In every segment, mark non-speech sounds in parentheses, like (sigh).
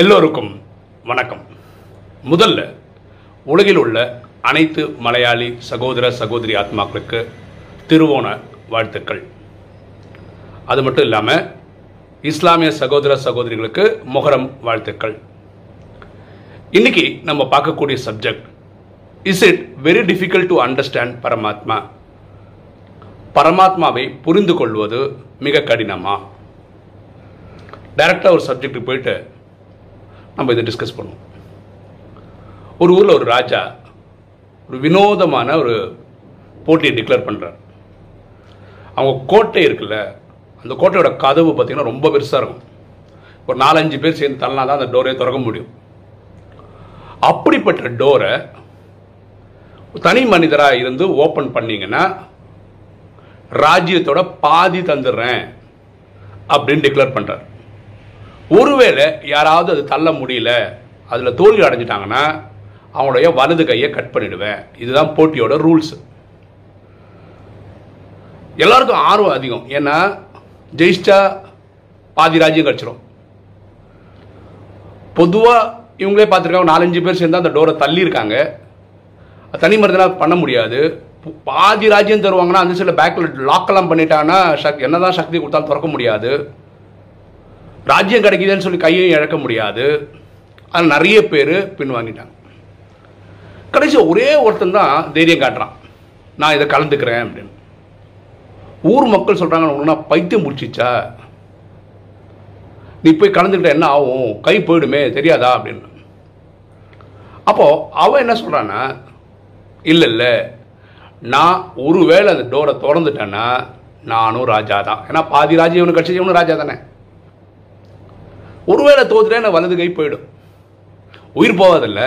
எல்லோருக்கும் வணக்கம். முதல்ல உலகில் உள்ள அனைத்து மலையாளி சகோதர சகோதரி ஆத்மாக்களுக்கு திருவோண வாழ்த்துக்கள். அது மட்டும் இல்லாமல் இஸ்லாமிய சகோதர சகோதரிகளுக்கு மொஹரம் வாழ்த்துக்கள். இன்னைக்கு நம்ம பார்க்கக்கூடிய subject is it very difficult to understand பரமாத்மா? பரமாத்மாவை புரிந்து கொள்வது மிக கடினமா? டைரக்டாக ஒரு சப்ஜெக்ட்டுக்கு போயிட்டு நம்ம இதை டிஸ்கஸ் பண்ணுவோம். ஒரு ஊரில் ஒரு ராஜா ஒரு வினோதமான ஒரு போட்டியை டிக்ளேர் பண்ணுறார் அவங்க கோட்டை இருக்குல்ல அந்த கோட்டையோட கதவு பார்த்திங்கன்னா ரொம்ப பெருசாக இருக்கும். ஒரு நாலஞ்சு பேர் சேர்ந்து தள்ளனா தான் அந்த டோரை திறக்க முடியும். அப்படிப்பட்ட டோரை தனி மனிதராக இருந்து ஓப்பன் பண்ணிங்கன்னா ராஜ்யத்தோட பாதி தந்துடுறேன் அப்படின்னு டிக்ளேர் பண்ணுறார் ஒருவேளை யாராவது அது தள்ள முடியல அதில் தோல்வி அடைஞ்சிட்டாங்கன்னா அவங்களுடைய வலது கையை கட் பண்ணிடுவேன். இதுதான் போட்டியோட ரூல்ஸ் எல்லாருக்கும் ஆர்வம் அதிகம். ஏன்னா ஜெயிஷ்டா பாதி ராஜ்யம் கிடச்சிரும். பொதுவாக இவங்களே பார்த்துருக்காங்க நாலஞ்சு பேர் சேர்ந்து அந்த டோரை தள்ளியிருக்காங்க. தனி மருந்தெல்லாம் பண்ண முடியாது. பாதி ராஜ்யம் தருவாங்கன்னா அந்த சில பேக்கில் லாக்கெல்லாம் பண்ணிட்டாங்கன்னா சக் என்னதான் சக்தி கொடுத்தாலும் திறக்க முடியாது. ராஜ்யம் கிடைக்குதுன்னு சொல்லி கையையும் இழக்க முடியாது. அதில் நிறைய பேர் பின்வாங்கிட்டாங்க கடைசி ஒரே ஒருத்தன் தான் தைரியம் காட்டுறான். நான் இதை கலந்துக்கிறேன் அப்படின்னு. ஊர் மக்கள் சொல்கிறாங்க ஒன்றுனா பைத்தியம் முடிச்சிச்சா நீ போய் கலந்துக்கிட்ட என்ன ஆகும்? கை போயிடுமே தெரியாதா? அப்படின்னு. அப்போது அவன் என்ன சொல்கிறான்னா இல்லை இல்லை. நான் ஒருவேளை அந்த டோரை திறந்துட்டேன்னா நானும் ராஜா தான். ஏன்னா பாதி ராஜ்யம் இவனு கட்சி இவனும் ராஜா தானே. ஒருவேளை தோத்துட்டே எனக்கு வலது கை போயிடும். உயிர் போவதில்ல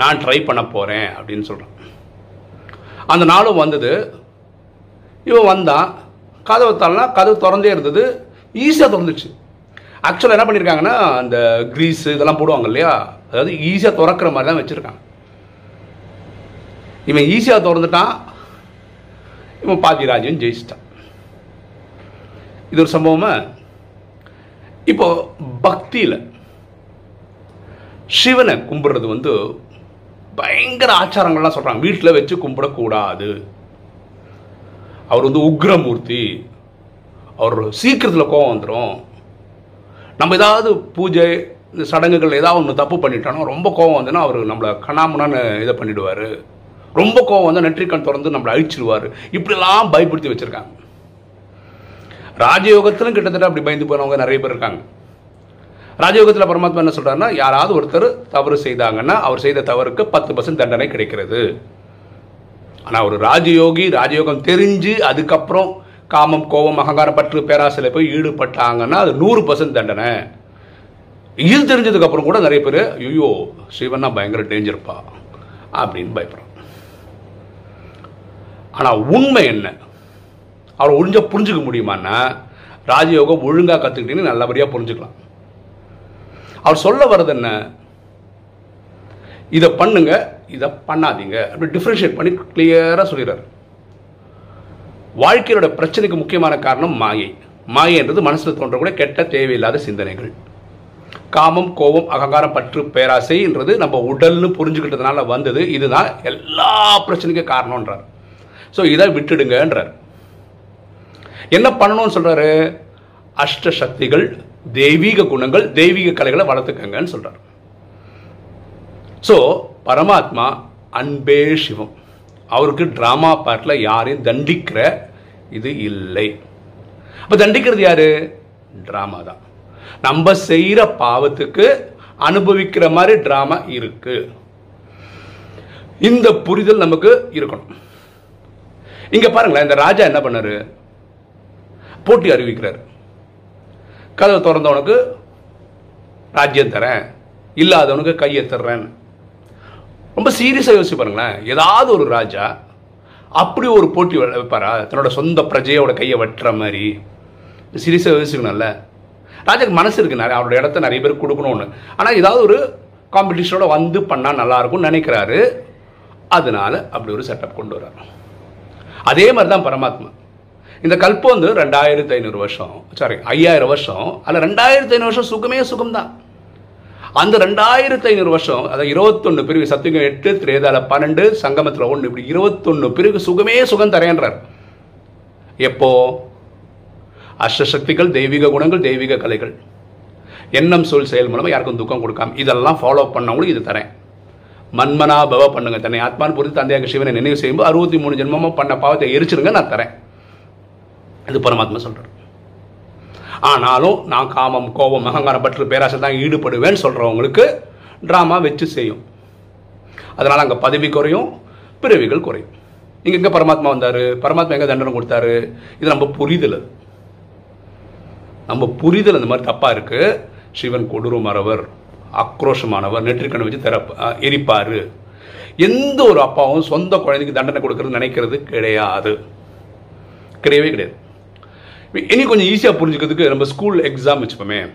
நான் ட்ரை பண்ண போகிறேன் அப்படின்னு சொல்கிறான் அந்த நாளும் வந்தது. இவன் வந்தான். கதவை தரனா கதவு திறந்தே இருந்தது. ஈஸியாக திறந்துச்சு. ஆக்சுவலாக என்ன பண்ணியிருக்காங்கன்னா அந்த க்ரீஸ் இதெல்லாம் போடுவாங்க இல்லையா? அதாவது ஈஸியாக திறக்கிற மாதிரி தான் வச்சுருக்காங்க. இவன் ஈஸியாக திறந்துட்டான். இவன் பாதி ராஜ்யம் ஜெயிச்சிட்டான். இது ஒரு சம்பவமாக இப்போ பக்தியில் சிவனை கும்பிடுறது வந்து பயங்கர ஆச்சாரங்கள்லாம் சொல்கிறாங்க வீட்டில் வச்சு கும்பிடக்கூடாது. அவர் வந்து உக்ரமூர்த்தி. அவர் சீக்கிரத்தில் கோவம் வந்துடும் நம்ம ஏதாவது பூஜை இந்த சடங்குகள் ஏதாவது ஒன்று தப்பு பண்ணிட்டோன்னா ரொம்ப கோவம் வந்துன்னா அவர் நம்மளை கணாமனான்னு இதை பண்ணிடுவார். ரொம்ப கோவம் வந்து நெற்றிக்கண் திறந்து நம்மளை அழிச்சிடுவார் இப்படிலாம் பயப்படுத்தி வச்சுருக்காங்க. ராஜயோகத்திலும் கிட்டத்தட்ட அப்படி பயந்து போனவங்க நிறைய பேர் இருக்காங்க. ராஜயோகத்தில் பரமாத்மா என்ன சொல்கிறாருன்னா யாராவது ஒருத்தர் தவறு செய்தாங்கன்னா அவர் செய்த தவறுக்கு பத்து பர்சன்ட் தண்டனை கிடைக்கிறது. ஆனால் ஒரு ராஜயோகி ராஜயோகம் தெரிஞ்சு அதுக்கப்புறம் காமம் கோபம் அகங்காரம் பற்று பேராசையில் போய் ஈடுபட்டாங்கன்னா அது நூறு பர்சன்ட் தண்டனை. இது தெரிஞ்சதுக்கப்புறம் கூட நிறைய பேர் ஐயோ சிவன்னா பயங்கர டேஞ்சர்ப்பா அப்படின்னு பயப்படுறான் ஆனால் உண்மை என்ன? அவர் ஒழிஞ்ச புரிஞ்சுக்க முடியுமான்னா ராஜயோகம் ஒழுங்காக கற்றுக்கிட்டீங்கன்னு நல்லபடியாக புரிஞ்சுக்கலாம். அவர் சொல்ல வர்றது என்ன? இதை பண்ணுங்க இதை பண்ணாதீங்க. அப்படி டிஃப்ரென்ஷியேட் பண்ணி கிளியராக சொல்லிடுறாரு. வாழ்க்கையோட பிரச்சனைக்கு முக்கியமான காரணம் மாயை. மாயைன்றது மனசில் தோன்றக்கூடிய கெட்ட தேவையில்லாத சிந்தனைகள். காமம் கோபம் அகங்காரம் பற்று பேராசைன்றது நம்ம உடல்னு புரிஞ்சுக்கிட்டதுனால வந்தது. இதுதான் எல்லா பிரச்சனைக்கும் காரணம்ன்றார். ஸோ இதை விட்டுடுங்கன்றார். என்ன பண்ணணும்னு சொல்கிறாரு அஷ்ட சக்திகள் தெய்வீக குணங்கள் தெய்வீக கலைகளை வளர்த்துக்கங்கன்னு சொல்கிறார் ஸோ பரமாத்மா அன்பே சிவம். அவருக்கு ட்ராமா பார்ட்டில் யாரையும் தண்டிக்கிற இது இல்லை. அப்போ தண்டிக்கிறது யாரு? ட்ராமா தான். நம்ம செய்கிற பாவத்துக்கு அனுபவிக்கிற மாதிரி ட்ராமா இருக்கு. இந்த புரிதல் நமக்கு இருக்கணும். இங்கே பாருங்களேன் இந்த ராஜா என்ன பண்ணாரு? போட்டி அறிவிக்கிறார். கதவை திறந்தவனுக்கு ராஜ்யம் தரேன். இல்லாதவனுக்கு கையை தர்றேன். ரொம்ப சீரியஸாக யோசிச்சு பாருங்களேன். ஏதாவது ஒரு ராஜா அப்படி ஒரு போட்டி வைப்பாரா? தன்னோட சொந்த பிரஜையோட கையை வெட்டுற மாதிரி. சீரியஸாக யோசிக்கணும்ல ராஜாக்கு மனசு இருக்கு நிறைய அவரோட இடத்த நிறைய பேருக்கு கொடுக்கணும்னு. ஆனால் ஏதாவது ஒரு காம்படிஷனோட வந்து பண்ணால் நல்லா இருக்கும்னு நினைக்கிறாரு. அதனால அப்படி ஒரு செட்டப் கொண்டு வர்றார். அதே மாதிரி தான் பரமாத்மா. இந்த கல்பம் வந்து ரெண்டாயிரத்தி ஐநூறு வருஷம் சாரி ஐயாயிரம் வருஷம். அதில் ரெண்டாயிரத்தி ஐநூறு வருஷம் சுகமே சுகம்தான். அந்த ரெண்டாயிரத்தி ஐநூறு வருஷம் அதாவது இருபத்தொன்னு பிரிவு சத்தியம் எட்டு திரேதால பன்னெண்டு சங்கமத்தில் ஒன்று இப்படி இருபத்தொன்னு பிரிவு சுகமே சுகம் தரேன்றார். எப்போ? அஷ்டசக்திகள் தெய்வீக குணங்கள் தெய்வீக கலைகள். எண்ணம் சொல் செயல் மூலமாக யாருக்கும் துக்கம் கொடுக்காம இதெல்லாம் ஃபாலோ பண்ணவங்களுக்கு இது தரேன். மன்மனா பவ பண்ணுங்க தன்னை. ஆத்மான் பொறுத்து தந்தையாக சிவனை நினைவு செய்யும்போது அறுபத்தி மூணு ஜென்மமாக பண்ண பாவத்தை எரிச்சிருங்க நான் தரேன். இது பரமாத்மா சொல்கிறார் ஆனாலும் நான் காமம் கோபம் அகங்காரம் பற்று பேராசை தான் ஈடுபடுவேன்னு சொல்கிறவங்களுக்கு ட்ராமா வச்சு செய்யும். அதனால் அங்கே பதவி குறையும் பிறவிகள் குறையும். இங்கே எங்கே பரமாத்மா வந்தார்? பரமாத்மா எங்கே தண்டனை கொடுத்தாரு? இது நம்ம புரிதல் அது. நம்ம புரிதல் அந்த மாதிரி தப்பாக இருக்குது சிவன் கொடூரமானவர் ஆக்ரோஷமானவர் நெற்றிக்கணை வச்சு தர எரிப்பார். எந்த ஒரு அப்பாவும் சொந்த குழந்தைக்கு தண்டனை கொடுக்கறது நினைக்கிறது கிடையாது. கிடையவே கிடையாது. இனி கொஞ்சம் ஈஸியாக புரிஞ்சுக்கிறதுக்கு நம்ம ஸ்கூல் எக்ஸாம் வச்சுப்போமே.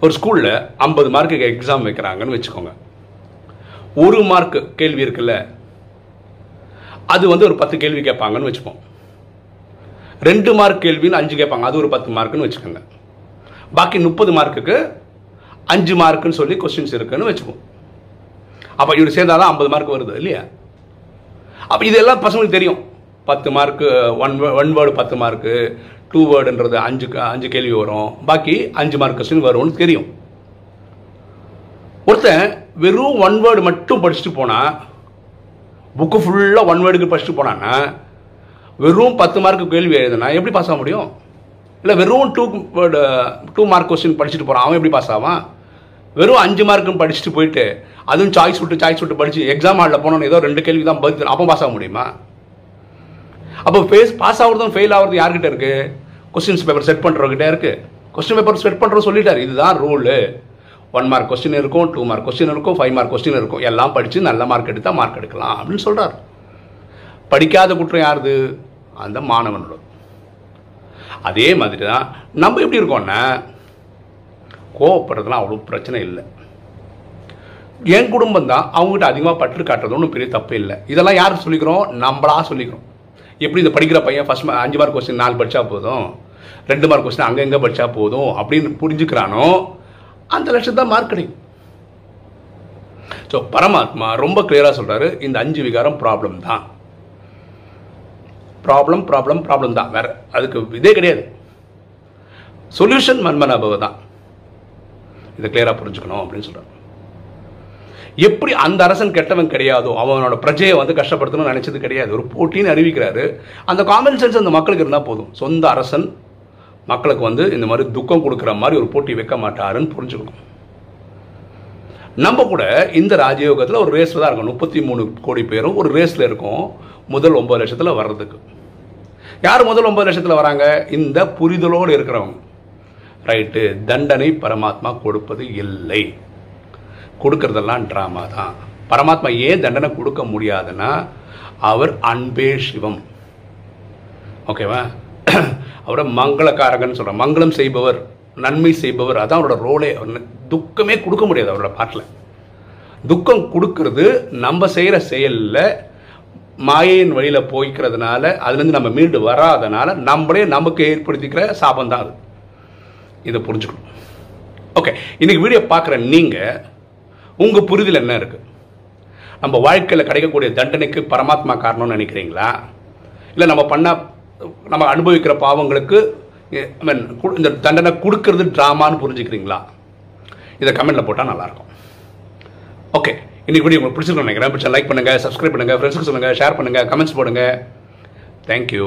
ஒரு ஸ்கூலில் ஐம்பது மார்க்குக்கு எக்ஸாம் வைக்கிறாங்கன்னு வச்சுக்கோங்க. ஒரு மார்க் கேள்வி இருக்குல்ல? அது வந்து ஒரு பத்து கேள்வி கேட்பாங்கன்னு வச்சுப்போம். ரெண்டு மார்க் கேள்வின்னு அஞ்சு கேட்பாங்க. அது ஒரு பத்து மார்க்குன்னு வச்சுக்கோங்க. பாக்கி முப்பது மார்க்குக்கு அஞ்சு மார்க்குன்னு சொல்லி கொஸ்டின்ஸ் இருக்குன்னு வச்சுப்போம். அப்போ இவர் சேர்ந்தாதான் ஐம்பது மார்க் வருது இல்லையா? அப்போ இதெல்லாம் பசங்களுக்கு தெரியும். பத்து மார்க்கு ஒன் ஒன் வேர்டு பத்து மார்க்கு டூ வேர்டுன்றது அஞ்சு அஞ்சு கேள்வி வரும். பாக்கி அஞ்சு மார்க் கொஸ்டின் வரும்னு தெரியும். ஒருத்தன் வெறும் ஒன் வேர்டு மட்டும் படிச்சுட்டு போனால் புக்கு ஃபுல்லாக ஒன் வேர்டுக்கு படிச்சுட்டு போனான்னா வெறும் பத்து மார்க்கு கேள்வி எழுதுனா எப்படி பாஸ் ஆக முடியும்? இல்லை வெறும் two word two mark question படிச்சுட்டு போகிறான் அவன் எப்படி பாஸ் ஆவான்? வெறும் அஞ்சு மார்க்கும் படிச்சுட்டு போயிட்டு அதுவும் சாய்ஸ் விட்டு சாய்ஸ் விட்டு படித்து எக்ஸாம் ஹாலில் போனோன்னு ஏதோ ரெண்டு கேள்வி தான் பதில் அப்போ பாஸ் ஆக முடியுமா? அப்போ ஃபேஸ் பாஸ் ஆகுறதும் ஃபெயில் ஆகுறது யார்கிட்ட இருக்கு? கொஸ்டின்ஸ் பேப்பர் செட் பண்ணுறவங்கிட்ட இருக்கு. கொஸ்டின் பேப்பர் செட் பண்ணுறோம் சொல்லிட்டார் இதுதான் ரூலு ஒன் மார்க் கொஸ்டின் இருக்கும் டூ மார்க் கொஸ்டின் இருக்கும் ஃபைவ் மார்க் கொஸ்டின் இருக்கும். எல்லாம் படித்து நல்ல மார்க் எடுத்தால் மார்க் எடுக்கலாம் அப்படின்னு சொல்கிறார் படிக்காத குற்றம் யாருது? அந்த மாணவனோட. அதே மாதிரி தான் நம்ம எப்படி இருக்கோம்னா கோவப்படுறதுலாம் அவ்வளோ பிரச்சனை இல்லை. என் குடும்பம் தான் அவங்ககிட்ட அதிகமாக பற்று காட்டுறது ஒன்றும் பெரிய தப்பு இல்லை. இதெல்லாம் யார் சொல்லிக்கிறோம்? நம்மளா சொல்லிக்கிறோம். எப்படி இந்த படிக்கிற பையன் ஃபஸ்ட் அஞ்சு மார்க் கொஸ்டின் நாலு படித்தா போதும் ரெண்டு மார்க் கொஸ்டின் அங்கங்கே படித்தா போதும் அப்படின்னு புரிஞ்சுக்கிறானோ அந்த லட்சம் தான் மார்க் கிடைக்கும். ஸோ பரமாத்மா ரொம்ப கிளியராக சொல்கிறாரு இந்த அஞ்சு விகாரம் ப்ராப்ளம் தான். ப்ராப்ளம் ப்ராப்ளம் ப்ராப்ளம் தான். வேற அதுக்கு இதே கிடையாது. சொல்யூஷன் மன்மனாபவ தான். இதை கிளியராக புரிஞ்சுக்கணும் அப்படின்னு சொல்கிறார் எப்படி அந்த அரசன் கெட்டவன் கிடையாதோ அவனோட பிரஜையை வந்து கஷ்டப்படுத்தணும்னு நினைச்சது கிடையாது. ஒரு போட்டின்னு அறிவிக்கிறாரு. அந்த காமன் சென்ஸ் அந்த மக்களுக்கு இருந்தால் போதும். சொந்த அரசன் மக்களுக்கு வந்து இந்த மாதிரி துக்கம் கொடுக்குற மாதிரி ஒரு போட்டி வைக்க மாட்டாருன்னு புரிஞ்சுக்கணும். நம்ம கூட இந்த ராஜயோகத்தில் ஒரு ரேஸில் தான் இருக்கும். முப்பத்தி மூணு கோடி பேரும் ஒரு ரேஸில் இருக்கும். முதல் ஒன்பது லட்சத்தில் வர்றதுக்கு. யார் முதல் ஒன்பது லட்சத்தில் வராங்க? இந்த புரிதலோடு இருக்கிறவங்க. ரைட்டு தண்டனை பரமாத்மா கொடுப்பது இல்லை. கொடுக்கறதெல்லாம் ட்ராமா தான். பரமாத்மா ஏன் தண்டனை கொடுக்க முடியாதுன்னா அவர் அன்பே சிவம். ஓகேவா? (clears throat) அவரை மங்களக்காரகன் சொல்ற மங்களம் செய்பவர் நன்மை செய்பவர் அதான் அவரோட ரோலே அவர் துக்கமே கொடுக்க முடியாது அவரோட பாட்டில். துக்கம் கொடுக்கறது நம்ம செய்கிற செயலில் மாயையின் வழியில் போய்க்கிறதுனால அதுலேருந்து நம்ம மீண்டு வராதனால நம்மளே நமக்கு ஏற்படுத்திக்கிற சாபம் தான் அது. இதை புரிஞ்சுக்கணும். ஓகே இன்னைக்கு வீடியோ பார்க்குற நீங்கள் உங்கள் புரிதல் என்ன இருக்குது நம்ம வாழ்க்கையில் கிடைக்கக்கூடிய தண்டனைக்கு பரமாத்மா காரணம்னு நினைக்கிறீங்களா? இல்லை நம்ம பண்ண நம்ம அனுபவிக்கிற பாவங்களுக்கு ஐ மீன் இந்த தண்டனை கொடுக்கறது ட்ராமான்னு புரிஞ்சுக்கிறீங்களா? இதை கமெண்ட்டில் போட்டால் நல்லாயிருக்கும். ஓகே இன்னைக்கு வீடியோ உங்களுக்கு பிடிச்சிருக்கோம் நினைக்கிறேன். பிடிச்சா லைக் பண்ணுங்கள் சப்ஸ்கிரைப் பண்ணுங்கள் ஃப்ரெண்ட்ஸுக்கு சொல்லுங்கள் ஷேர் பண்ணுங்கள் கமெண்ட்ஸ் போடுங்க. தேங்க்யூ